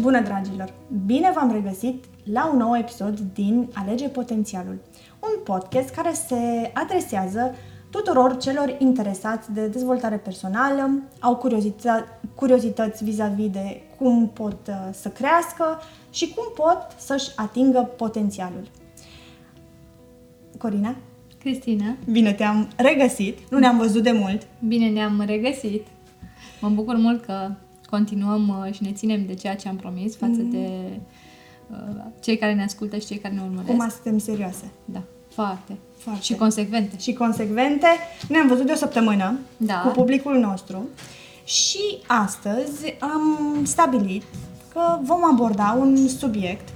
Bună, dragilor! Bine v-am regăsit la un nou episod din Alege Potențialul, un podcast care se adresează tuturor celor interesați de dezvoltare personală, au curiozită- curiozități vis-a-vis de cum pot uh, să crească și cum pot să-și atingă potențialul. Corina, Cristina, bine te-am regăsit, nu ne-am văzut de mult. bine ne-am regăsit. Mă bucur mult că continuăm uh, și ne ținem de ceea ce am promis față de uh, cei care ne ascultă și cei care ne urmăresc. Acum suntem serioase Da, foarte. Foarte. Și consecvente. și consecvente. Ne-am văzut de o săptămână Da. cu publicul nostru și astăzi am stabilit că vom aborda un subiect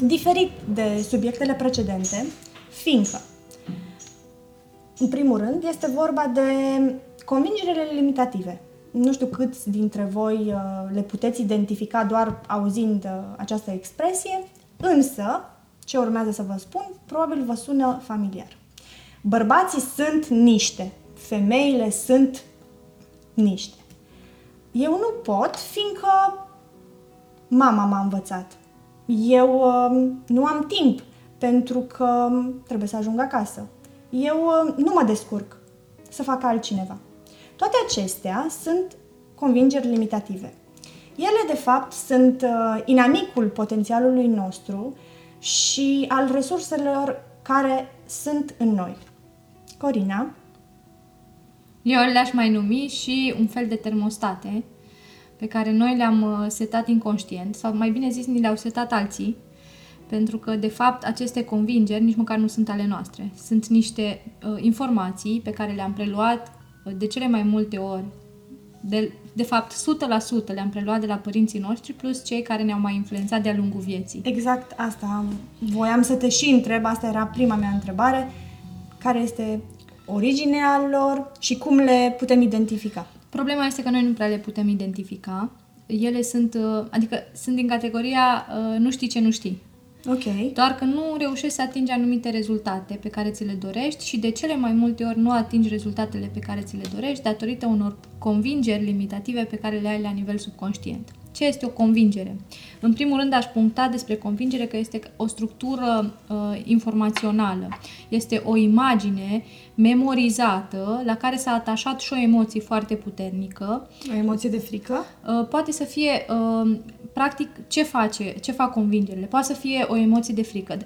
diferit de subiectele precedente, fiindcă, în primul rând, este vorba de convingerile limitative. Nu știu câți dintre voi uh, le puteți identifica doar auzind uh, această expresie, însă, ce urmează să vă spun, probabil vă sună familiar. Bărbații sunt niște, femeile sunt niște. Eu nu pot, fiindcă mama m-a învățat. Eu uh, nu am timp, pentru că trebuie să ajung acasă. Eu uh, nu mă descurc să fac altcineva. Toate acestea sunt convingeri limitative. Ele, de fapt, sunt uh, inamicul potențialului nostru și al resurselor care sunt în noi. Corina, Eu le-aș mai numi și un fel de termostate pe care noi le-am uh, setat inconștient, sau mai bine zis, ni le-au setat alții, pentru că, de fapt, aceste convingeri nici măcar nu sunt ale noastre. Sunt niște uh, informații pe care le-am preluat uh, de cele mai multe ori. De, de fapt, 100% le-am preluat de la părinții noștri, plus cei care ne-au mai influențat de-a lungul vieții. exact asta voiam să te și întreb, asta era prima mea întrebare, care este originea lor și cum le putem identifica. Problema este că noi nu prea le putem identifica. Ele sunt, uh, adică sunt din categoria uh, nu știi ce nu știi. Ok. Doar că nu reușești să atingi anumite rezultate pe care ți le dorești și de cele mai multe ori nu atingi rezultatele pe care ți le dorești datorită unor convingeri limitative pe care le ai la nivel subconștient. Ce este o convingere? În primul rând aș puncta despre convingere că este o structură uh, informațională. Este o imagine memorizată la care s-a atașat și o emoție foarte puternică O emoție de frică? Uh, poate să fie, uh, practic, ce face, ce fac convingerile. Poate să fie o emoție de frică, i- uh,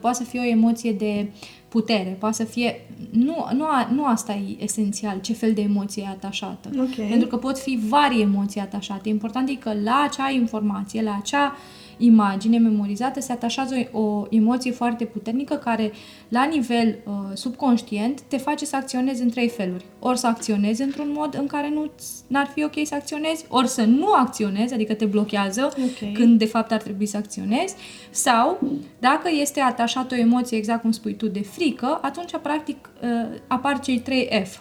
poate să fie o emoție de putere, poate să fie... Nu, nu, a, nu asta e esențial, ce fel de emoție e atașată. Ok. Pentru că pot fi vari emoții atașate. Important e că la acea informație, la acea imagine memorizată se atașează o, o emoție foarte puternică care, la nivel uh, subconștient, te face să acționezi în trei feluri. Ori să acționezi într-un mod în care nu n-ar fi ok să acționezi, ori să nu acționezi, adică te blochează Ok. când de fapt ar trebui să acționezi, sau dacă este atașată o emoție, exact cum spui tu, de frică, atunci practic uh, apar cei trei F.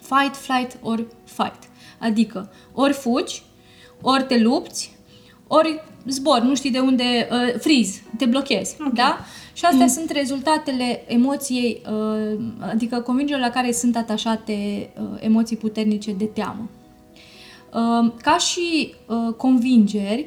Fight, flight or fight. Adică ori fugi, ori te lupți, ori zbor, nu știi de unde, uh, freeze, te blochezi, Ok. da? Și astea mm. sunt rezultatele emoției, uh, adică convingerile la care sunt atașate uh, emoții puternice de teamă. Uh, ca și uh, convingeri,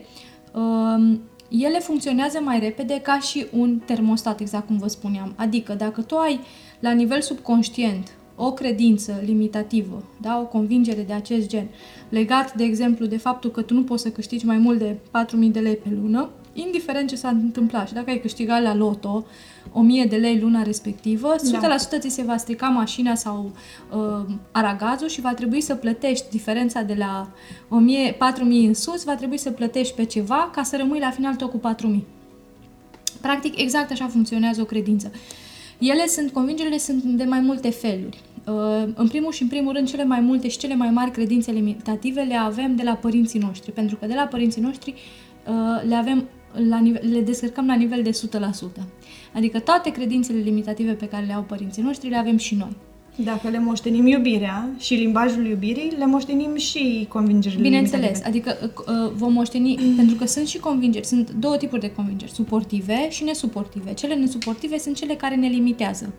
uh, ele funcționează mai repede ca și un termostat, exact cum vă spuneam. Adică dacă tu ai la nivel subconștient o credință limitativă, da? o convingere de acest gen, legat, de exemplu, de faptul că tu nu poți să câștigi mai mult de 4.000 de lei pe lună, indiferent ce s-a întâmplat și dacă ai câștigat la loto 1000 de lei luna respectivă, 100% Da. ți se va strica mașina sau uh, aragazul și va trebui să plătești diferența de la 1000, 4000 în sus, va trebui să plătești pe ceva ca să rămâi la final tot cu 4000. Practic, exact așa funcționează o credință. Ele sunt, convingerile sunt de mai multe feluri. Uh, În primul și în primul rând, cele mai multe și cele mai mari credințe limitative le avem de la părinții noștri, pentru că de la părinții noștri uh, le avem la nivel, le descărcăm la nivel de 100%. Adică toate credințele limitative pe care le au părinții noștri le avem și noi. Dacă le moștenim iubirea și limbajul iubirii, le moștenim și convingerile Bineînțeles, limitative. adică uh, vom moșteni, pentru că sunt și convingeri, sunt două tipuri de convingeri, suportive și nesuportive. Cele nesuportive sunt cele care ne limitează.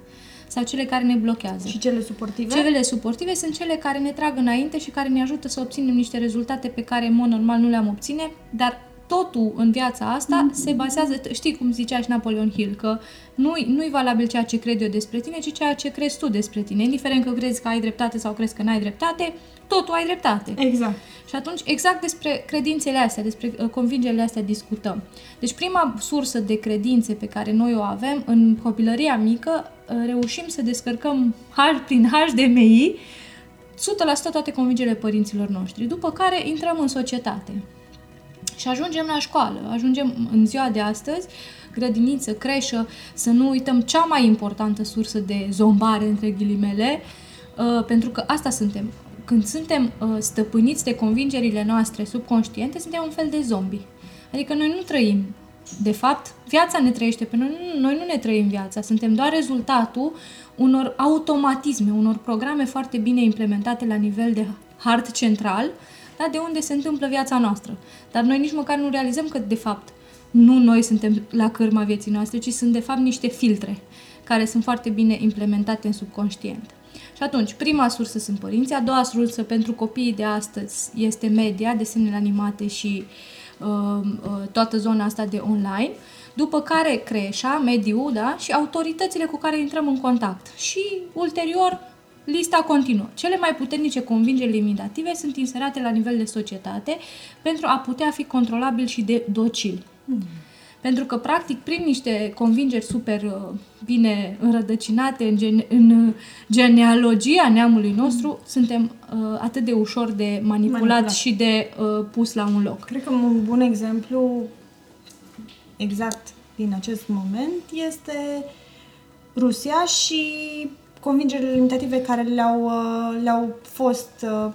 Sau cele care ne blochează. Și cele suportive? Cele suportive sunt cele care ne trag înainte și care ne ajută să obținem niște rezultate pe care în mod normal nu le-am obține, dar totul în viața asta mm-hmm. se bazează, știi cum zicea și Napoleon Hill, că nu-i, nu-i valabil ceea ce cred eu despre tine, ci ceea ce crezi tu despre tine. Indiferent că crezi că ai dreptate sau crezi că n-ai dreptate, totul ai dreptate. Exact. Și atunci, exact despre credințele astea, despre uh, convingerile astea discutăm. Deci, prima sursă de credințe pe care noi o avem în copilăria mică, uh, reușim să descărcăm prin HDMI 100% toate convingerile părinților noștri, după care intrăm în societate. Și ajungem la școală, ajungem în ziua de astăzi, grădiniță, creșă, să nu uităm cea mai importantă sursă de zombare, între ghilimele, uh, pentru că asta suntem. Când suntem uh, stăpâniți de convingerile noastre subconștiente, suntem un fel de zombi. Adică noi nu trăim. De fapt, viața ne trăiește pe noi, noi nu ne trăim viața, suntem doar rezultatul unor automatisme, unor programe foarte bine implementate la nivel de hard central, uh, da? de unde se întâmplă viața noastră. Dar noi nici măcar nu realizăm că, de fapt, nu noi suntem la cârma vieții noastre, ci sunt, de fapt, niște filtre care sunt foarte bine implementate în subconștient. Și atunci, prima sursă sunt părinții, a doua sursă pentru copiii de astăzi este media, desenele animate și uh, uh, toată zona asta de online, după care creșa, mediul, da, și autoritățile cu care intrăm în contact. Și ulterior Lista continuă. Cele mai puternice convingeri limitative sunt inserate la nivel de societate pentru a putea fi controlabil și de docil. Mm. Pentru că, practic, prin niște convingeri super uh, bine înrădăcinate în, gene- în genealogia neamului nostru, mm. suntem uh, atât de ușor de manipulat, manipulat. și de uh, pus la un loc. Cred că un bun exemplu exact din acest moment este Rusia și convingerile limitative care le-au, uh, le-au fost uh,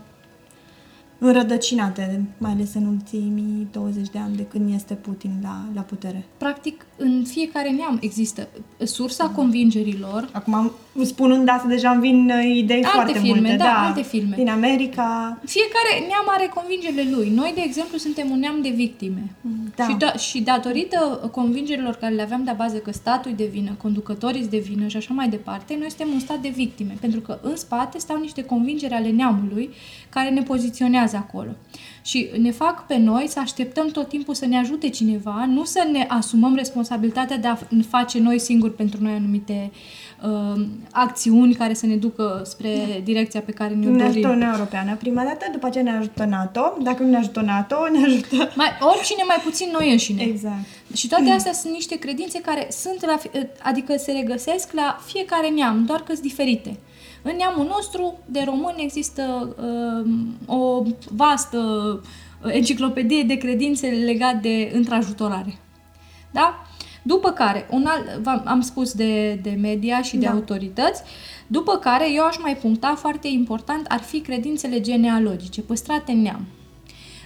înrădăcinate, mai ales în ultimii 20 de ani de când este Putin la, la putere. Practic, în fiecare neam există sursa convingerilor. Acum, spunând asta, deja îmi vin uh, idei alte foarte filme, multe. Da, da, alte filme. Din America. Fiecare neam are convingerile lui. Noi, de exemplu, suntem un neam de victime. Da. Și, da, și datorită convingerilor care le aveam de bază că statul de vină, conducătorii de vină și așa mai departe, noi suntem un stat de victime. Pentru că în spate stau niște convingeri ale neamului care ne poziționează acolo. Și ne fac pe noi să așteptăm tot timpul să ne ajute cineva, nu să ne asumăm responsabilitatea de a face noi singuri pentru noi anumite uh, acțiuni care să ne ducă spre da. direcția pe care ne-o dorim. Ne ajută Uniunea Europeană prima dată, după aceea ne ajută NATO, dacă nu ne ajută NATO, ne ajută... Mai, oricine mai puțin noi înșine. Exact. Și toate astea sunt niște credințe care sunt la, adică se regăsesc la fiecare neam, doar că sunt diferite. În neamul nostru, de români, există uh, o vastă enciclopedie de credințe legate de întrajutorare. Da? După care, un alt, am spus de, de media și de da. autorități, după care eu aș mai puncta foarte important ar fi credințele genealogice, păstrate în neam.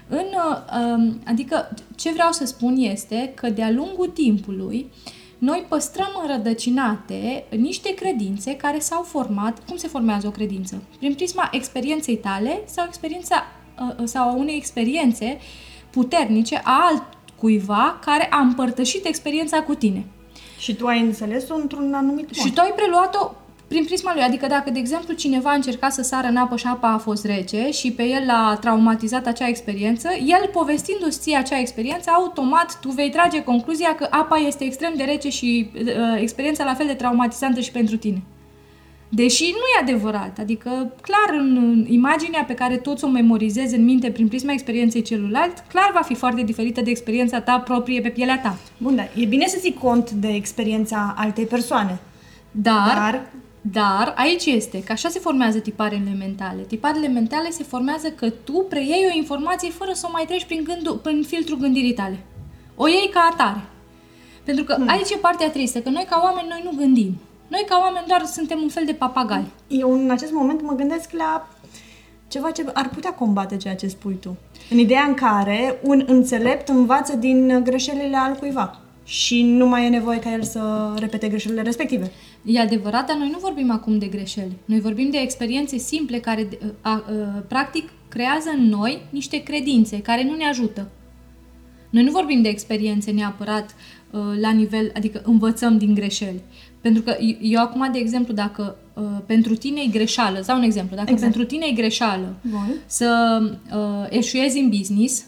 În, uh, adică, ce vreau să spun este că de-a lungul timpului, uh, noi păstrăm înrădăcinate niște credințe care s-au format. Cum se formează o credință? Prin prisma experienței tale sau experiența ă, ă, sau unei experiențe puternice a altcuiva care a împărtășit experiența cu tine. Și tu ai înțeles-o într-un anumit mod. Și tu ai preluat-o prin prisma lui. Adică dacă, de exemplu, cineva a încercat să sară în apă și apa a fost rece și pe el l-a traumatizat acea experiență, el povestindu-ți ție acea experiență, automat tu vei trage concluzia că apa este extrem de rece și uh, experiența la fel de traumatizantă și pentru tine. Deși nu e adevărat, adică clar în imaginea pe care toți o memorizezi în minte prin prisma experienței celuilalt, clar va fi foarte diferită de experiența ta proprie pe pielea ta. Bun, dar e bine să ții cont de experiența altei persoane. Dar, dar dar aici este că așa se formează tiparele mentale. Tiparele mentale se formează că tu preiei o informație fără să o mai treci prin, gândul, prin filtrul gândirii tale. O iei ca atare. Pentru că hmm. aici e partea tristă, că noi ca oameni noi nu gândim. Noi ca oameni doar suntem un fel de papagali. Eu în acest moment mă gândesc la ceva ce ar putea combate ceea ce spui tu. În ideea în care un înțelept învață din greșelile al cuiva și nu mai e nevoie ca el să repete greșelile respective. E adevărat, dar noi nu vorbim acum de greșeli. Noi vorbim de experiențe simple care, a, a, practic, creează în noi niște credințe care nu ne ajută. Noi nu vorbim de experiențe neapărat uh, la nivel, adică învățăm din greșeli. Pentru că eu, eu acum, de exemplu, dacă uh, pentru tine e greșeală, îți dau un exemplu, dacă Exact. pentru tine e greșeală Bun. să uh, eșuezi în business,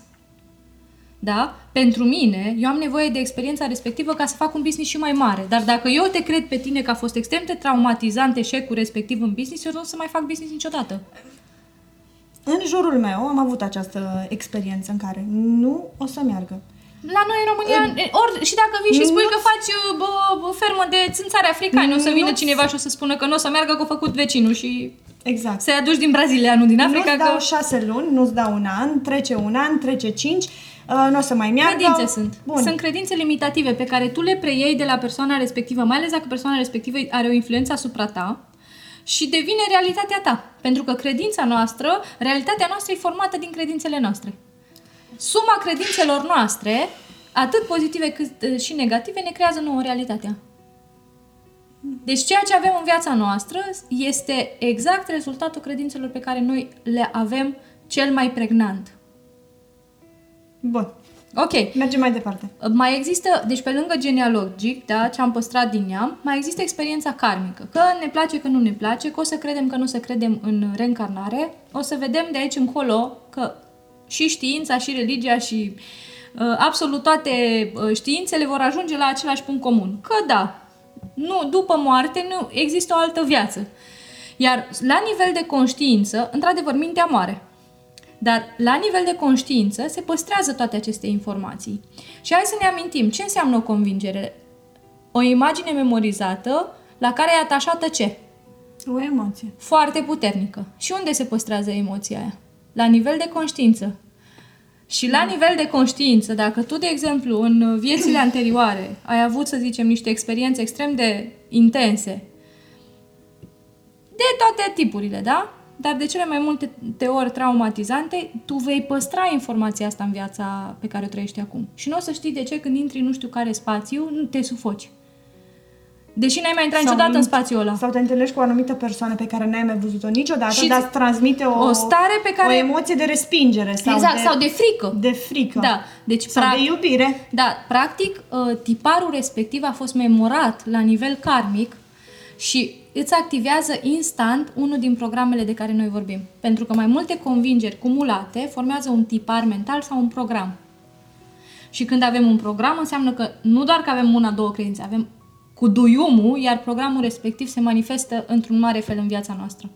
da? Pentru mine, eu am nevoie de experiența respectivă ca să fac un business și mai mare. Dar dacă eu te cred pe tine că a fost extrem de traumatizant eșecul respectiv în business, eu nu o să mai fac business niciodată. În jurul meu am avut această experiență în care nu o să meargă. La noi în România, ori, și dacă vii și spui Nu- că faci uh, bă, bă, fermă de țânțare africani, o să vină Nu- cineva și o să spună că nu o să meargă că a făcut vecinul și Exact. să-i aduci din Brazilia, nu din Africa, nu-ți dau că șase luni, nu-ți dau un an, trece un an, trece cinci, uh, nu o să mai meargă. credințe sunt. Bun. Sunt credințe limitative pe care tu le preiei de la persoana respectivă, mai ales dacă persoana respectivă are o influență asupra ta și devine realitatea ta. Pentru că credința noastră, realitatea noastră e formată din credințele noastre. Suma credințelor noastre, atât pozitive cât uh, și negative, ne creează nouă realitatea. Deci ceea ce avem în viața noastră este exact rezultatul credințelor pe care noi le avem cel mai pregnant. Bun. Ok. Mergem mai departe. Mai există, deci pe lângă genealogic, da, ce am păstrat din neam, mai există experiența karmică. Că ne place, că nu ne place, că o să credem, că nu o să credem în reîncarnare. O să vedem de aici încolo că și știința, și religia, și uh, absolut toate uh, științele vor ajunge la același punct comun. Că da, nu, după moarte nu există o altă viață. Iar la nivel de conștiință, într-adevăr, mintea moare. Dar la nivel de conștiință se păstrează toate aceste informații. Și hai să ne amintim ce înseamnă o convingere. O imagine memorizată la care e atașată ce? O emoție. Foarte puternică. Și unde se păstrează emoția aia? La nivel de conștiință. Și la nivel de conștiință, dacă tu, de exemplu, în viețile anterioare ai avut, să zicem, niște experiențe extrem de intense, de toate tipurile, da? Dar de cele mai multe te ori traumatizante, tu vei păstra informația asta în viața pe care o trăiești acum. Și nu o să știi de ce când intri nu știu care spațiu, nu te sufoci. Deși n-ai mai intrat Sau niciodată în în- spațiul ăla. Sau te întâlnești cu o anumită persoană pe care n-ai mai văzut-o niciodată, Și dar îți transmite o, o stare pe care- o emoție de respingere sau exact, de, sau de frică. de frică. Da, deci Sau prac- de iubire. Da, practic, uh, tiparul respectiv a fost memorat la nivel karmic și îți activează instant unul din programele de care noi vorbim. Pentru că mai multe convingeri cumulate formează un tipar mental sau un program. Și când avem un program, înseamnă că nu doar că avem una, două credințe, avem cu duiumul, iar programul respectiv se manifestă într-un mare fel în viața noastră.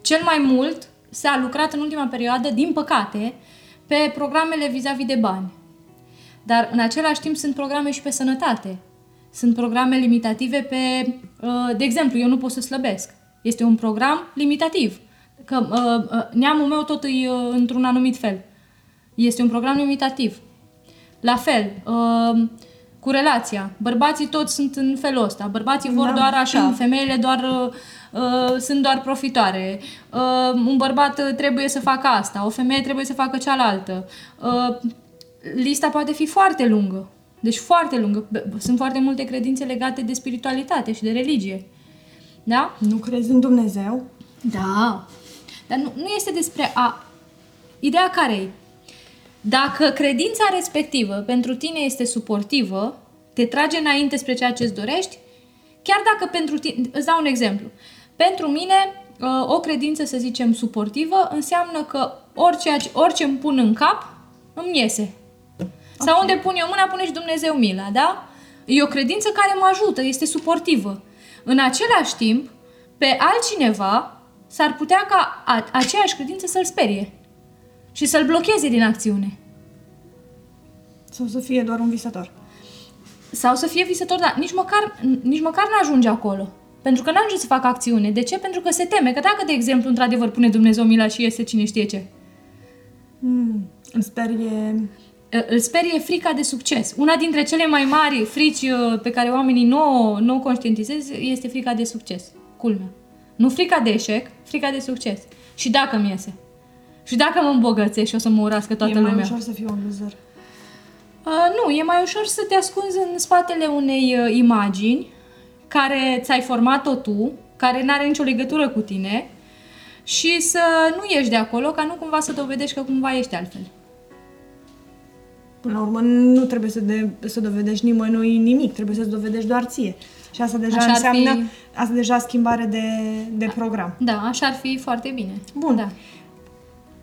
Cel mai mult s-a lucrat în ultima perioadă, din păcate, pe programele vis-a-vis de bani. Dar în același timp sunt programe și pe sănătate. Sunt programe limitative pe, uh, de exemplu, eu nu pot să slăbesc. Este un program limitativ. Că uh, uh, neamul meu tot e uh, într-un anumit fel. Este un program limitativ. La fel, uh, cu relația. Bărbații toți sunt în felul ăsta. Bărbații vor Da. doar așa, femeile doar uh, uh, sunt doar profitoare. Uh, un bărbat uh, trebuie să facă asta, o femeie trebuie să facă cealaltă. Uh, lista poate fi foarte lungă. Deci foarte lungă. B- Sunt foarte multe credințe legate de spiritualitate și de religie. Da? Nu crezi în Dumnezeu? Da. Dar nu, nu este despre a... Ideea care e? Dacă credința respectivă pentru tine este suportivă, te trage înainte spre ceea ce îți dorești, chiar dacă pentru tine... Îți dau un exemplu. Pentru mine, uh, o credință, să zicem, suportivă, înseamnă că orice, orice îmi pun în cap, îmi iese. Sau unde pun eu mâna, pune și Dumnezeu mila, da? E o credință care mă ajută, este suportivă. În același timp, pe altcineva s-ar putea ca a, aceeași credință să-l sperie și să-l blocheze din acțiune. Sau să fie doar un visător? Sau să fie visător, dar nici măcar, nici măcar n-ajunge acolo. Pentru că n-ajunge să facă acțiune. De ce? Pentru că se teme că dacă, de exemplu, într-adevăr pune Dumnezeu mila și iese cine știe ce, Hmm. Îmi sperie... îl sperie frica de succes. Una dintre cele mai mari frici uh, pe care oamenii nu o, nu o conștientizez este frica de succes. Culmea. Nu frica de eșec, frica de succes. Și dacă mi iese. Și dacă mă îmbogățesc și o să mă urască toată e mai lumea. ușor să fiu un loser. Uh, nu, e mai ușor să te ascunzi în spatele unei uh, imagini care ți-ai format-o tu, care nu are nicio legătură cu tine și să nu ieși de acolo ca nu cumva să dovedești că cumva ești altfel. Până la urmă, nu trebuie să, de, să dovedești nimănui nimic, trebuie să-ți dovedești doar ție. Și asta deja Așa ar înseamnă, fi- asta deja schimbare de, de program. Da, așa ar fi foarte bine. Bun. Da.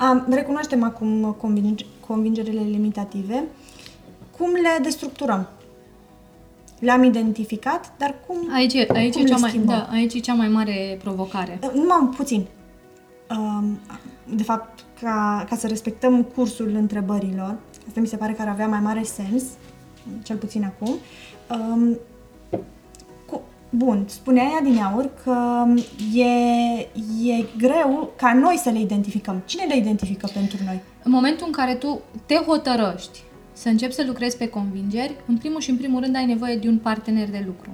Am, recunoaștem acum convinge, convingerile limitative. Cum le destructurăm? Le-am identificat, dar cum... Aici, e- aici, Cum e le cea mai, schimbăm? da, aici e cea mai mare provocare. Numai puțin. Um, De fapt, ca, ca să respectăm cursul întrebărilor, asta mi se pare că ar avea mai mare sens, cel puțin acum. Um, cu, bun, spuneai adineauri că e, e greu ca noi să le identificăm. Cine le identifică pentru noi? În momentul în care tu te hotărăști să începi să lucrezi pe convingeri, în primul și în primul rând ai nevoie de un partener de lucru.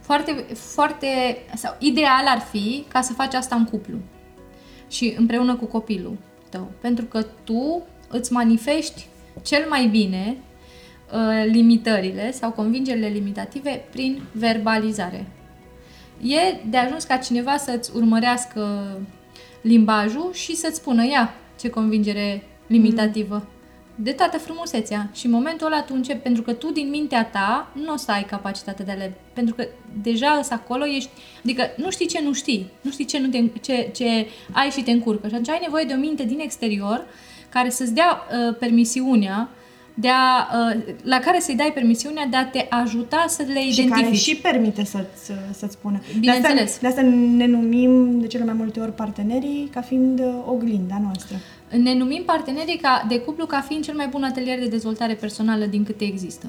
Foarte, foarte, sau ideal ar fi ca să faci asta în cuplu și împreună cu copilul tău. Pentru că tu îți manifesti cel mai bine uh, limitările sau convingerile limitative prin verbalizare. E de ajuns ca cineva să-ți urmărească limbajul și să-ți spună, ia, ce convingere limitativă. De toată frumusețea. Și în momentul ăla tu începi, pentru că tu din mintea ta nu o să ai capacitatea de a le... Pentru că deja îs acolo, ești... Adică nu știi ce nu știi. Nu știi ce, nu te, ce, ce ai și te încurcă. Și atunci ai nevoie de o minte din exterior care să-ți dea uh, permisiunea de a, uh, la care să-i dai permisiunea de a te ajuta să le Și care identifici. și permite să-ți, să-ți spună. Bineînțeles. De asta, de asta ne numim de cele mai multe ori partenerii ca fiind uh, oglinda noastră. Ne numim partenerii ca, de cuplu ca fiind cel mai bun atelier de dezvoltare personală din câte există.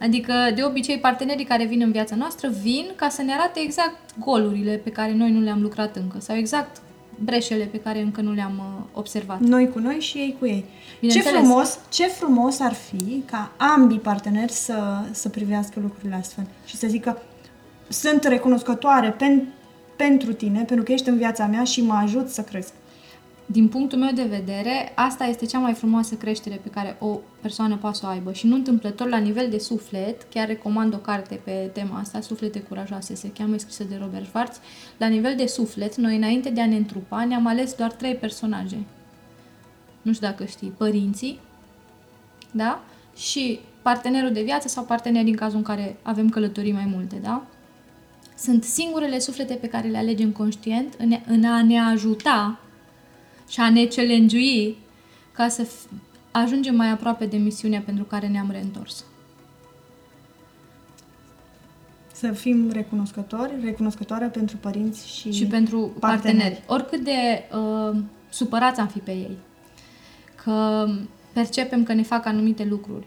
Adică, de obicei, partenerii care vin în viața noastră vin ca să ne arate exact golurile pe care noi nu le-am lucrat încă sau exact breșele pe care încă nu le-am uh, observat. Noi cu noi și ei cu ei. Ce Bineînțeles. frumos, ce frumos ar fi ca ambii parteneri să, să privească lucrurile astfel și să zică sunt recunoscătoare pen, pentru tine, pentru că ești în viața mea și mă ajut să cresc. Din punctul meu de vedere, asta este cea mai frumoasă creștere pe care o persoană poate să o aibă. Și nu întâmplător, la nivel de suflet, chiar recomand o carte pe tema asta, Suflete curajoase, se cheamă, e scrisă de Robert Schwartz. La nivel de suflet, noi înainte de a ne întrupa, ne-am ales doar trei personaje. Nu știu dacă știi, părinții, da? Și partenerul de viață sau partenerii în cazul în care avem călătorii mai multe, da? Sunt singurele suflete pe care le alegem conștient în, în a ne ajuta și a ne challenge ca să f- ajungem mai aproape de misiunea pentru care ne-am reîntors. Să fim recunoscători, recunoscătoare pentru părinți și, Și pentru parteneri. parteneri. Oricât de uh, supărați am fi pe ei, că percepem că ne fac anumite lucruri,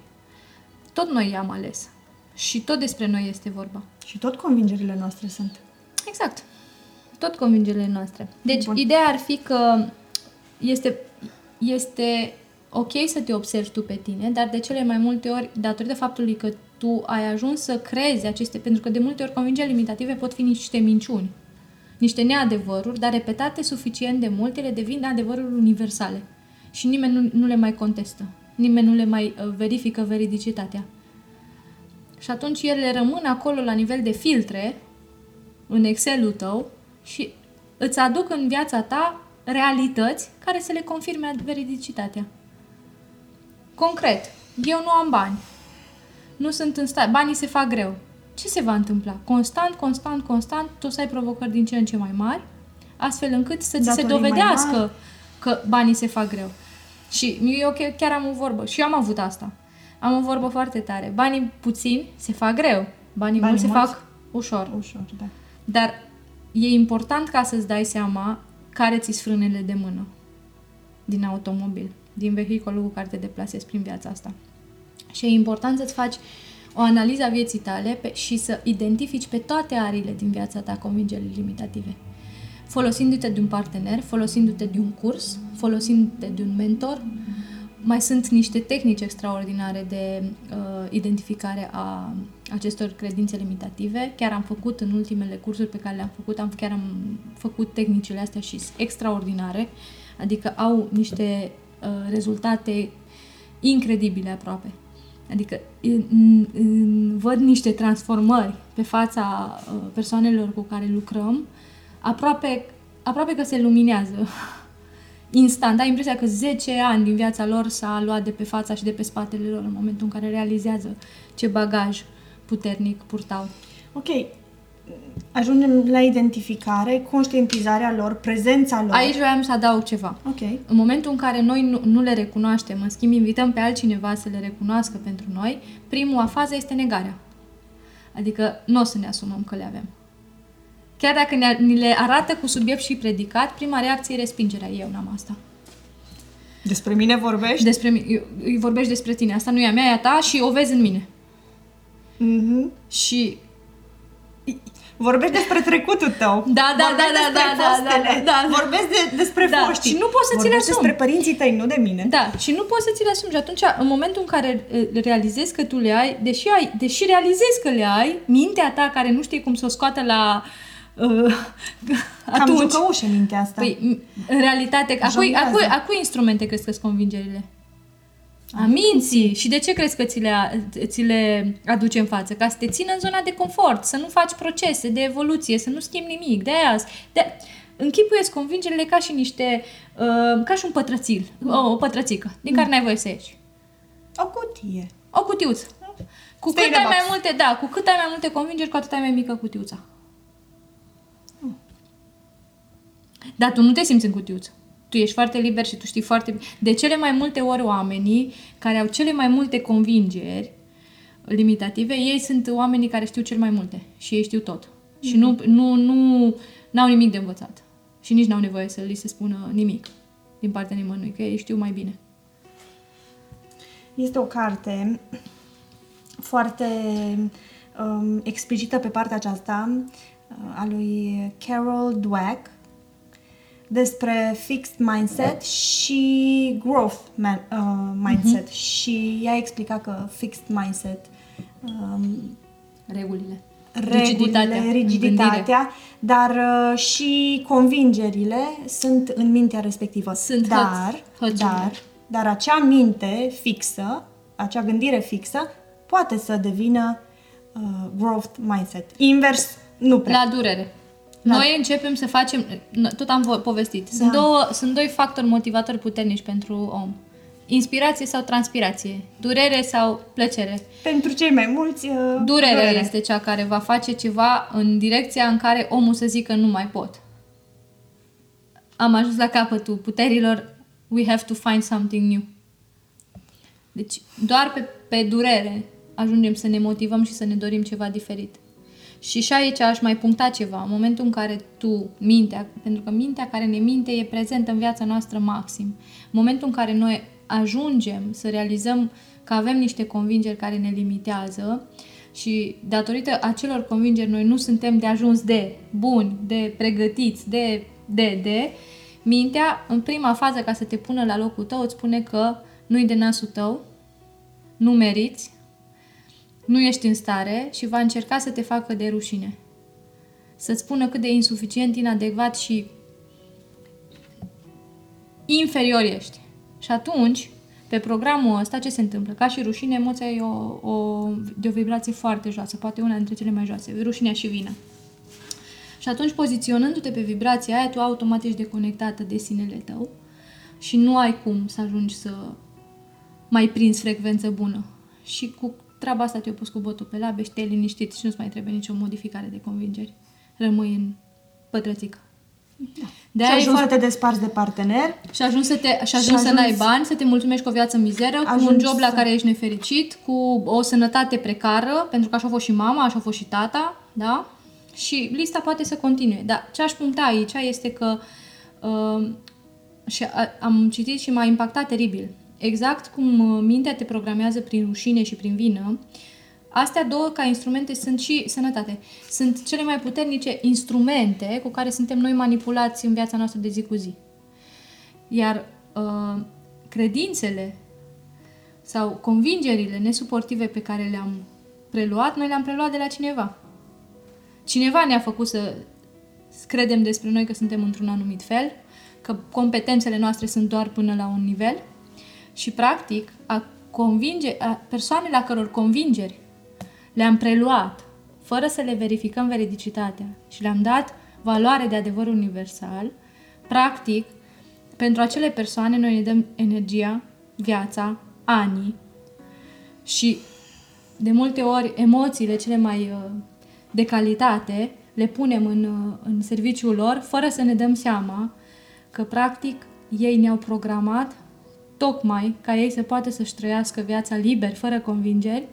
tot noi i-am ales. Și tot despre noi este vorba. Și tot convingerile noastre sunt. Exact. Tot convingerile noastre. Deci, Bun. Bun. ideea ar fi că este, este ok să te observi tu pe tine, dar de cele mai multe ori, datorită faptului că tu ai ajuns să crezi aceste... Pentru că de multe ori convingeri limitative pot fi niște minciuni, niște neadevăruri, dar repetate suficient de mult, ele devin adevăruri universale. Și nimeni nu, nu le mai contestă. Nimeni nu le mai uh, verifică veridicitatea. Și atunci ele rămân acolo la nivel de filtre, în Excel-ul tău și îți aduc în viața ta realități care să le confirme veridicitatea. Concret, eu nu am bani. Nu sunt în stare, banii se fac greu. Ce se va întâmpla? Constant, constant, constant, tu o să ai provocări din ce în ce mai mari, astfel încât să ți se Datorii mai dovedească mari. că banii se fac greu. Și eu chiar- chiar am o vorbă, și eu am avut asta. Am o vorbă foarte tare. Banii puțini se fac greu, banii, Banii mulți se mulți? fac ușor. Ușor, da. Dar e important ca să-ți dai seama care ți frânele de mână din automobil, din vehiculul cu care te deplasezi prin viața asta. Și e important să-ți faci o analiză a vieții tale pe, și să identifici pe toate arile din viața ta convingerile limitative. Folosindu-te de un partener, folosindu-te de un curs, folosindu-te de un mentor, mai sunt niște tehnici extraordinare de uh, identificare a acestor credințe limitative. Chiar am făcut în ultimele cursuri pe care le-am făcut, am, chiar am făcut tehnicile astea și sunt extraordinare, adică au niște uh, rezultate incredibile aproape. Adică în, în, văd niște transformări pe fața uh, persoanelor cu care lucrăm, aproape, aproape că se luminează. instant, ai impresia că 10 ani din viața lor s-a luat de pe fața și de pe spatele lor în momentul în care realizează ce bagaj puternic purtau. Ok, ajungem la identificare, conștientizarea lor, prezența lor. Aici vreau să adaug ceva. Ok. În momentul în care noi nu, nu le recunoaștem, în schimb invităm pe altcineva să le recunoască pentru noi, primul fază este negarea. Adică nu o să ne asumăm că le avem. Chiar dacă ne, ni le arată cu subiect și predicat, prima reacție e respingerea. Eu n-am asta. Despre mine vorbești? Despre mine, eu, eu vorbești despre tine. Asta nu e a mea, e a ta și o vezi în mine. Mhm. Și Vorbești despre trecutul tău. Da, da, Vorbești da, da, despre da, da, fostele. da, da. Vorbești de, despre Da, foștii. și nu poți să ți le Vorbești asumi. despre părinții tăi, nu de mine. Da, și nu poți să ți le asumi. Și atunci, în momentul în care eh, realizezi că tu le ai, deși, ai, deși realizezi că le ai, mintea ta care nu știe cum să o scoată la... Uh, Cam atunci, jucăușă mintea asta. păi, m- în realitate, a cui, a, cui, Jonglează. a cui instrumente crezi că sunt convingerile? A minții. Și de ce crezi că ți le, ți le aduce în față? Ca să te țină în zona de confort, să nu faci procese de evoluție, să nu schimbi nimic. De aia, de, închipuiesc convingerile ca și niște, uh, ca și un pătrățil, o, o pătrățică, din care n-ai voie să ieși. O cutie. O cutiuță. Cu Stay cât in a ai mai box. multe, da, cu cât ai mai multe convingeri, cu atât ai mai mică cutiuța. Dar tu nu te simți în cutiuță. Tu ești foarte liber și tu știi foarte bine. De cele mai multe ori oamenii care au cele mai multe convingeri limitative, ei sunt oamenii care știu cel mai multe și ei știu tot. Și nu, nu, nu n-au nimic de învățat. Și nici n-au nevoie să li se spună nimic din partea nimănui, că ei știu mai bine. Este o carte foarte um, explicită pe partea aceasta uh, a lui Carol Dweck despre fixed mindset și growth man, uh, mindset. Și ea explica că fixed mindset um, Regulile. regulile, rigiditatea, dar uh, și convingerile sunt în mintea respectivă. Sunt dar, hăț- hățurile. dar, dar acea minte fixă, acea gândire fixă, poate să devină uh, growth mindset. Invers, nu prea. La durere. La- Noi începem să facem, tot am vo- povestit, sunt, Da. două, sunt doi factori motivatori puternici pentru om. Inspirație sau transpirație, durere sau plăcere. Pentru cei mai mulți, uh, Durerea durere. este cea care va face ceva în direcția în care omul să zică nu mai pot. Am ajuns la capătul puterilor, we have to find something new. Deci doar pe, pe durere ajungem să ne motivăm și să ne dorim ceva diferit. Și și aici aș mai puncta ceva. În momentul în care tu, mintea, pentru că mintea care ne minte e prezentă în viața noastră maxim. În momentul în care noi ajungem să realizăm că avem niște convingeri care ne limitează și datorită acelor convingeri noi nu suntem de ajuns de buni, de pregătiți, de, de, de, mintea în prima fază ca să te pună la locul tău îți spune că nu-i de nasul tău, nu meriți, nu ești în stare și va încerca să te facă de rușine. Să-ți spună cât de insuficient, inadecvat și inferior ești. Și atunci, pe programul ăsta, ce se întâmplă? Ca și rușine, emoția e o, o, de o vibrație foarte joasă, poate una dintre cele mai joase, rușinea și vina. Și atunci, poziționându-te pe vibrația aia, tu automat ești deconectată de sinele tău și nu ai cum să ajungi să mai prinzi frecvență bună. Și cu treaba asta te-ai pus cu botul pe labe și te-ai liniștit și nu-ți mai trebuie nicio modificare de convingeri. Rămâi în pătrățică. De și aia e ajungi să foarte... te desparți de partener, Și ajungi, să te, și ajungi Și să n-ai ajungi- bani, să te mulțumești cu o viață în mizeră, cu un Ajungi job la să- care ești nefericit, cu o sănătate precară, pentru că așa a fost și mama, așa a fost și tata, da? Și lista poate să continue. Dar ce aș puncta aici este că uh, și a, am citit și m-a impactat teribil. Exact cum uh, mintea te programează prin rușine și prin vină, astea două ca instrumente sunt și sănătate. Sunt cele mai puternice instrumente cu care suntem noi manipulați în viața noastră de zi cu zi. Iar uh, credințele sau convingerile nesuportive pe care le-am preluat, noi le-am preluat de la cineva. Cineva ne-a făcut să credem despre noi că suntem într-un anumit fel, că competențele noastre sunt doar până la un nivel și, practic, a convinge, a persoanele a căror convingeri le-am preluat fără să le verificăm veridicitatea și le-am dat valoare de adevăr universal, practic, pentru acele persoane noi ne dăm energia, viața, anii și de multe ori emoțiile cele mai uh, de calitate le punem în, uh, în serviciul lor fără să ne dăm seama că practic ei ne-au programat tocmai ca ei să poată să-și trăiască viața liber, fără convingeri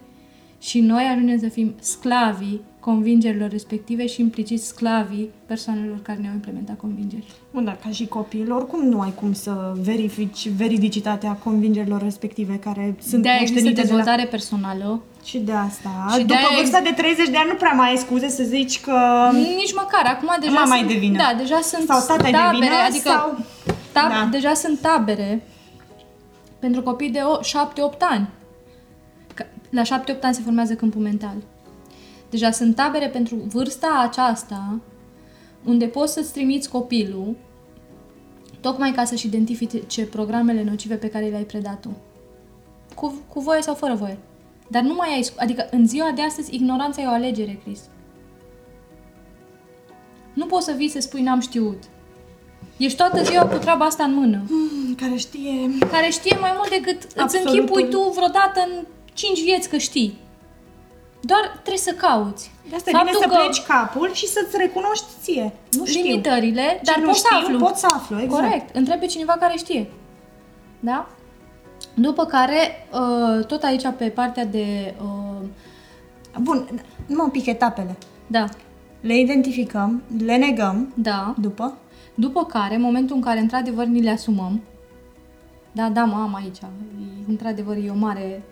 și noi ajungem să fim sclavii convingerilor respective și implicit sclavii persoanelor care ne-au implementat convingeri. Bun, dar ca și copil, oricum nu ai cum să verifici veridicitatea convingerilor respective care sunt de există moștenite de la... dezvoltare personală. Și de asta. Și Și de-aia După vârsta ex- de 30 de ani nu prea mai ai scuze să zici că... Nici măcar, acum deja Mama sunt, e de vină. Da, deja sunt Sau tata e de tabere, vină, adică sau- tab, Da. deja sunt tabere pentru copii de 7-8 ani. Că La 7-8 ani se formează câmpul mental. Deja sunt tabere pentru vârsta aceasta unde poți să-ți trimiți copilul tocmai ca să-și identifice programele nocive pe care le-ai predat tu. Cu, cu voie sau fără voie. Dar nu mai ai... scu- Adică în ziua de astăzi ignoranța e o alegere, Chris. Nu poți să vii să spui n-am știut. Ești toată ziua cu treaba asta în mână. Mm, Care știe... Care știe mai mult decât îți Absolutul. închipui tu vreodată în cinci vieți că știi. Doar trebuie să cauți. De asta e bine să pleci capul și să-ți recunoști ție. Nu știu. limitările, Ce dar nu poți să știu, aflu. pot să aflu, exact. Corect. Întreb pe cineva care știe. Da? După care, uh, tot aici pe partea de... uh, Bun, nu un pic etapele. Da, Le identificăm, le negăm, da. după. După care, în momentul în care într-adevăr ni le asumăm, da, da, mă am aici, e, într-adevăr e o mare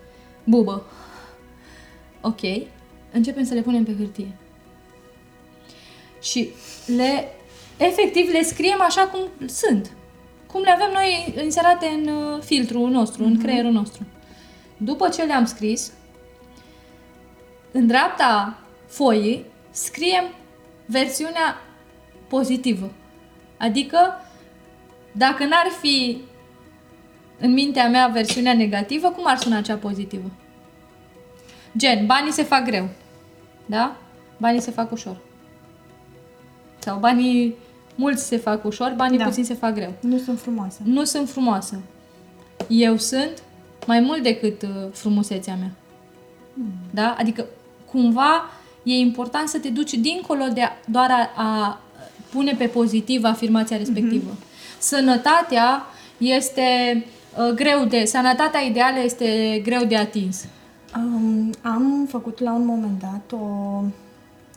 bubă. Ok, începem să le punem pe hârtie. Și le, efectiv, le scriem așa cum sunt. Cum le avem noi inserate în uh, filtrul nostru, în creierul nostru. După ce le-am scris, în dreapta foii scriem versiunea pozitivă. Adică, dacă n-ar fi în mintea mea versiunea negativă, cum ar suna cea pozitivă? Gen, banii se fac greu. Da? Banii se fac ușor. Sau banii mulți se fac ușor, banii Da. puțini se fac greu. Nu sunt frumoasă. Nu sunt frumoasă. Eu sunt mai mult decât uh, frumusețea mea. Da? Adică, cumva, e important să te duci dincolo de a, doar a, a pune pe pozitiv afirmația respectivă. Sănătatea este uh, greu de... Sănătatea ideală este greu de atins. Um, am făcut la un moment dat o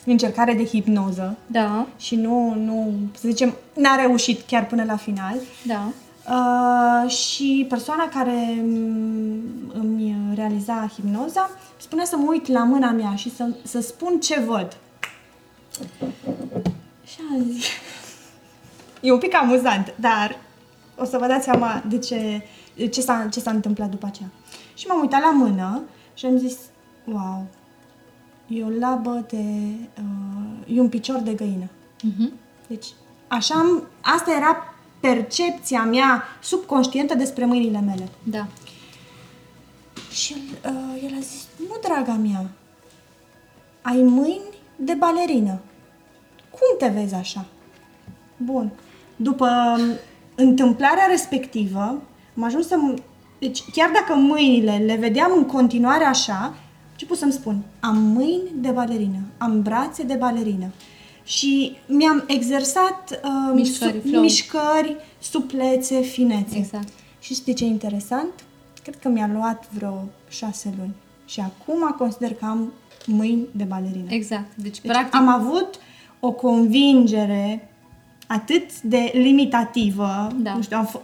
încercare de hipnoză Da, și nu, nu, să zicem, n-a reușit chiar până la final. da, Uh, și persoana care mm, îmi realiza hipnoza spunea să mă uit la mâna mea și să, să spun ce văd. Și am zis... E un pic amuzant, dar o să vă dați seama de ce, de ce, s-a, ce s-a întâmplat după aceea. Și m-am uitat la mână și am zis, wow, e o labă de... Uh, e un picior de găină. Mhm. Deci, așa am, asta era percepția mea subconștientă despre mâinile mele. da. Și el, uh, el a zis, nu, draga mea, ai mâini de balerină. Cum te vezi așa? Bun. După um, întâmplarea respectivă, am ajuns să... Deci, chiar dacă mâinile le vedeam în continuare așa, am început să-mi spun, am mâini de balerină, am brațe de balerină. Și mi-am exersat um, Mișcări, flow. mișcări, suplețe, finețe. Exact. Și știi ce e interesant? Cred că mi-a luat vreo șase luni. Și acum consider că am mâini de balerină. Exact. Deci, Deci practic, am avut o convingere atât de limitativă, Da. nu știu, am, f-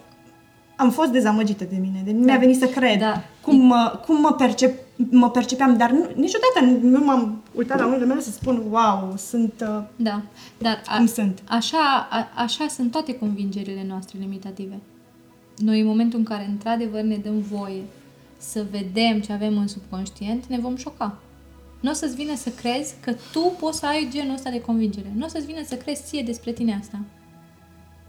am fost dezamăgită de mine, de nu mi-a venit să cred Da. cum, mă, cum mă, percep, mă percepeam, dar nu, niciodată nu m-am uitat la mâinile mele să spun, wow, sunt uh, Da, dar a, cum sunt. Așa, a, așa sunt toate convingerile noastre limitative. Noi, în momentul în care, într-adevăr, ne dăm voie să vedem ce avem în subconștient, ne vom șoca. Nu o să-ți vină să crezi că tu poți să ai genul ăsta de convingere. Nu o să-ți vină să crezi ție despre tine asta.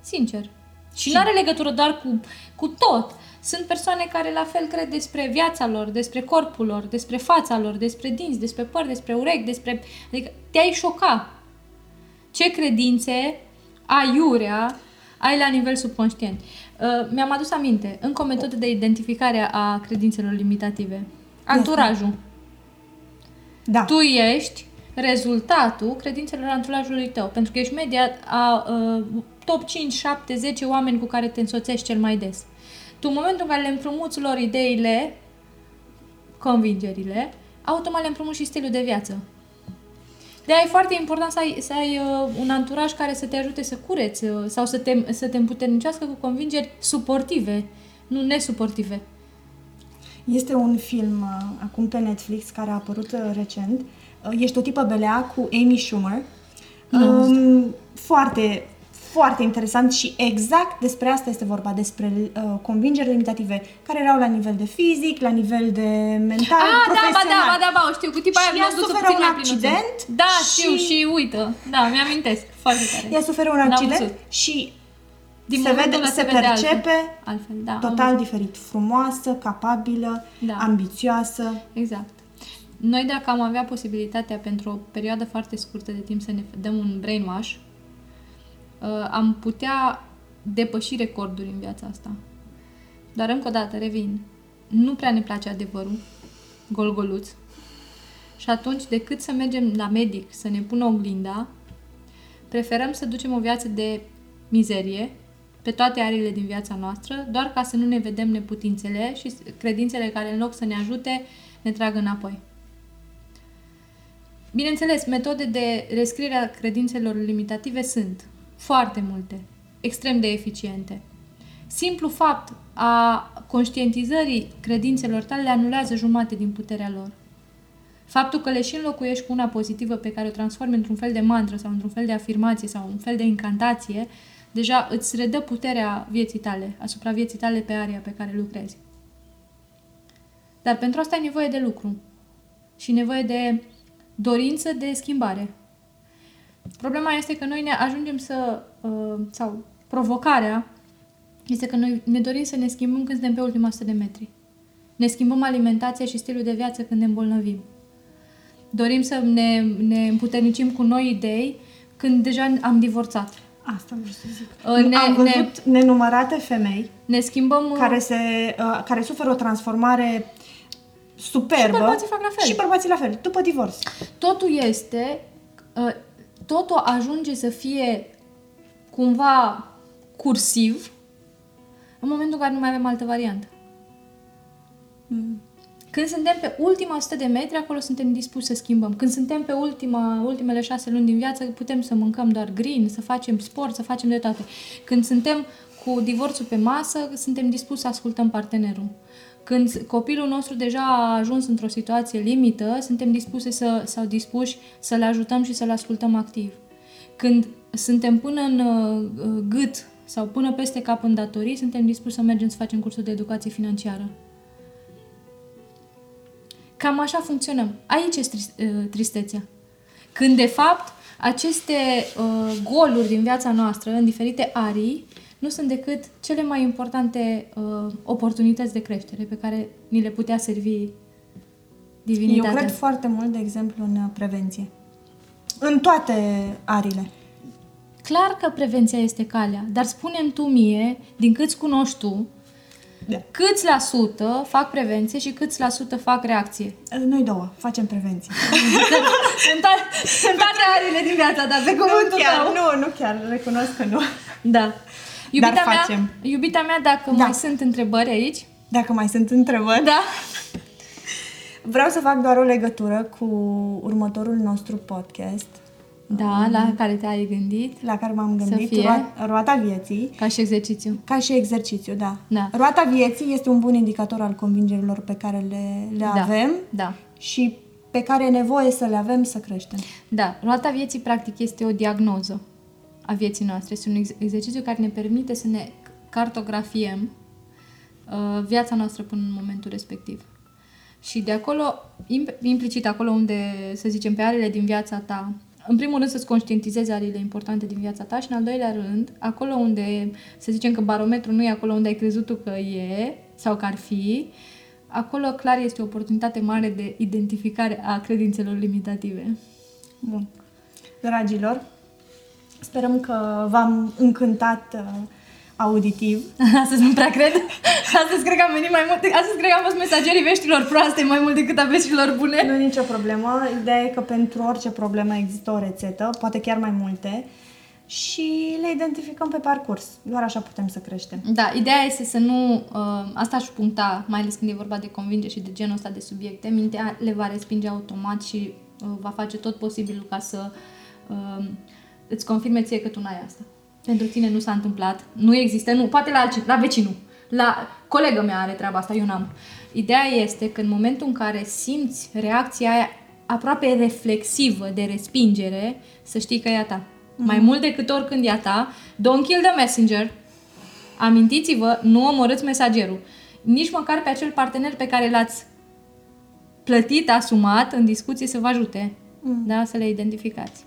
Sincer. Și nu are legătură doar cu, cu tot. Sunt persoane care la fel cred despre viața lor, despre corpul lor, despre fața lor, despre dinți, despre păr, despre urechi, despre... Adică te-ai șoca ce credințe aiurea ai la nivel subconștient. Uh, mi-am adus aminte, încă o metodă de identificare a credințelor limitative. Anturajul. Da. Tu ești rezultatul credințelor anturajului tău, pentru că ești media a uh, top 5, 7, 10 oameni cu care te însoțești cel mai des. Tu, în momentul în care le împrumuți lor ideile, convingerile, automat le împrumuți și stilul de viață. de e foarte important să ai, să ai uh, un anturaj care să te ajute să cureți uh, sau să te, să te împuternicească cu convingeri suportive, nu nesuportive. Este un film uh, acum pe Netflix care a apărut uh, recent. Uh, ești o tipă belea cu Amy Schumer. Um, foarte, foarte interesant și exact despre asta este vorba, despre uh, convingeri limitative care erau la nivel de fizic, la nivel de mental, Ah, da, ba profesional. da, ba da, ba, o știu, cu tipa Și aia ea văzut-o suferă puțin un mai prin oțel. accident Da, știu, și- și uită. Da, mi-amintesc, foarte tare. Ea suferă un N-am accident văzut. și Din se, momentul vede, ăla se, se vede percepe altfel. Altfel, da, am total văzut. diferit. Frumoasă, capabilă, Da. ambițioasă. Exact. Noi dacă am avea posibilitatea pentru o perioadă foarte scurtă de timp să ne dăm un brainwash, uh, am putea depăși recorduri în viața asta. Dar încă o dată, revin, nu prea ne place adevărul, golgoluț, și atunci, decât să mergem la medic să ne pună oglinda, preferăm să ducem o viață de mizerie pe toate arile din viața noastră, doar ca să nu ne vedem neputințele și credințele care în loc să ne ajute, ne trag înapoi. Bineînțeles, metode de rescriere a credințelor limitative sunt foarte multe, extrem de eficiente. Simplu fapt a conștientizării credințelor tale le anulează jumate din puterea lor. Faptul că le și înlocuiești cu una pozitivă pe care o transformi într-un fel de mantră sau într-un fel de afirmație sau un fel de incantație, deja îți redă puterea vieții tale, asupra vieții tale pe aria pe care lucrezi. Dar pentru asta ai nevoie de lucru și nevoie de dorință de schimbare. Problema este că noi ne ajungem să, uh, sau provocarea este că noi ne dorim să ne schimbăm când suntem pe ultima 100 de metri. Ne schimbăm alimentația și stilul de viață când ne îmbolnăvim. Dorim să ne, ne împuternicim cu noi idei când deja am divorțat. Asta vreau să zic. Uh, ne- Am ne- văzut nenumărate femei Ne schimbăm... uh, care, se, uh, care suferă o transformare superbă. Și bărbații fac la fel. Și bărbații la fel, după divorț. totul este, uh, totul ajunge să fie cumva cursiv în momentul în care nu mai avem altă variantă. Când suntem pe ultima 100 de metri, acolo suntem dispuși să schimbăm. Când suntem pe ultima, ultimele șase luni din viață, putem să mâncăm doar green, să facem sport, să facem de toate. Când suntem cu divorțul pe masă, suntem dispuși să ascultăm partenerul. Când copilul nostru deja a ajuns într-o situație limită, suntem dispuși să, sau dispuși să-l ajutăm și să-l ascultăm activ. Când suntem până în uh, gât sau până peste cap în datorii, suntem dispuși să mergem să facem cursuri de educație financiară. Cam așa funcționăm. Aici este tris- uh, tristețea. Când, de fapt, aceste uh, goluri din viața noastră, în diferite arii, nu sunt decât cele mai importante uh, oportunități de creștere pe care ni le putea servi divinitatea. Eu cred foarte mult, de exemplu, în uh, prevenție. În toate arile. Clar că prevenția este calea, dar spune-mi tu mie, din câți cunoști tu, Da. câți la sută fac prevenție și câți la sută fac reacție. Uh, Noi două facem prevenție. în, toate, în toate arile din viața, dar pe cuvântul nu chiar, tău. nu, nu chiar, recunosc că nu. Da. Iubita mea, facem. iubita mea, dacă Da. mai sunt întrebări aici, Dacă mai sunt întrebări, da? vreau să fac doar o legătură cu următorul nostru podcast Da, la care te-ai gândit, la care m-am gândit, fie? roa- roata vieții. ca și exercițiu. Ca și exercițiu, da. Da. Roata vieții este un bun indicator al convingerilor pe care le, le Da. avem Da. și pe care e nevoie să le avem să creștem. Da, roata vieții practic este o diagnoză a vieții noastre. Este un ex- exercițiu care ne permite să ne cartografiem uh, viața noastră până în momentul respectiv. Și de acolo, im- implicit acolo unde, să zicem, pe arele din viața ta, în primul rând să-ți conștientizezi ariile importante din viața ta și în al doilea rând, acolo unde, să zicem că barometrul nu e acolo unde ai crezut tu că e sau că ar fi, acolo clar este o oportunitate mare de identificare a credințelor limitative. Bun. Dragilor, sperăm că v-am încântat uh, auditiv. Astăzi nu prea cred. Astăzi cred că am venit mai mult. Astăzi cred că am fost mesagerii veștilor proaste mai mult decât a veștilor bune. Nu e nicio problemă. Ideea e că pentru orice problemă există o rețetă, poate chiar mai multe, și le identificăm pe parcurs. Doar așa putem să creștem. Da, ideea este să nu... Uh, asta aș puncta, mai ales când e vorba de convinge și de genul ăsta de subiecte. Mintea le va respinge automat și uh, va face tot posibilul ca să uh, îți confirme ție că tu n-ai asta. Pentru tine nu s-a întâmplat, nu există, nu, poate la altcineva, la vecinul, la colegă mea are treaba asta, eu n-am. Ideea este că în momentul în care simți reacția aia aproape reflexivă de respingere, să știi că e a ta. Mm-hmm. Mai mult decât oricând e a ta, don't kill the messenger. Amintiți-vă, nu omorâți mesagerul. Nici măcar pe acel partener pe care l-ați plătit, asumat în discuție să vă ajute. Mm. Da? Să le identificați.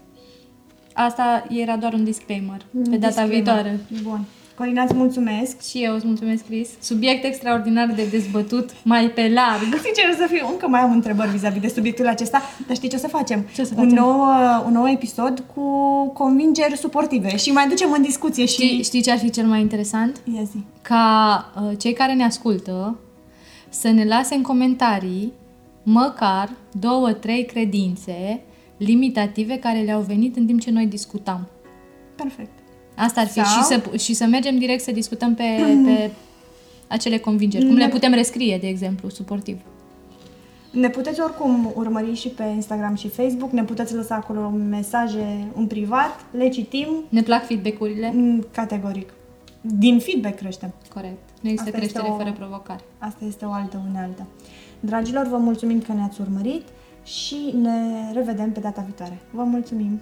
Asta era doar un disclaimer. Pe data Disclaimer. viitoare. Bun. Corina, îți mulțumesc. Și eu îți mulțumesc, Chris. Subiect extraordinar de dezbătut, mai pe larg. Sincer să fiu, încă mai am întrebări vis-a-vis de subiectul acesta, dar știi ce o să facem? Ce o să un, facem? nou, uh, un nou episod cu convingeri suportive și mai ducem în discuție și... Știi, știi ce ar fi cel mai interesant? Ia zi. Ca uh, cei care ne ascultă să ne lase în comentarii măcar două, trei credințe limitative care le-au venit în timp ce noi discutam. Perfect. Asta ar fi. Sau- Și, să, și să mergem direct să discutăm pe, pe acele convingeri. Cum le Ne- putem rescrie, de exemplu, suportiv. Ne puteți oricum urmări și pe Instagram și Facebook, ne puteți lăsa acolo mesaje în privat, le citim Ne plac feedback-urile? mm, categoric. Din feedback creștem. Corect. Nu există Asta este creștere o- fără provocare. Asta este o altă unealtă. Dragilor, vă mulțumim că ne-ați urmărit și ne revedem pe data viitoare. Vă mulțumim!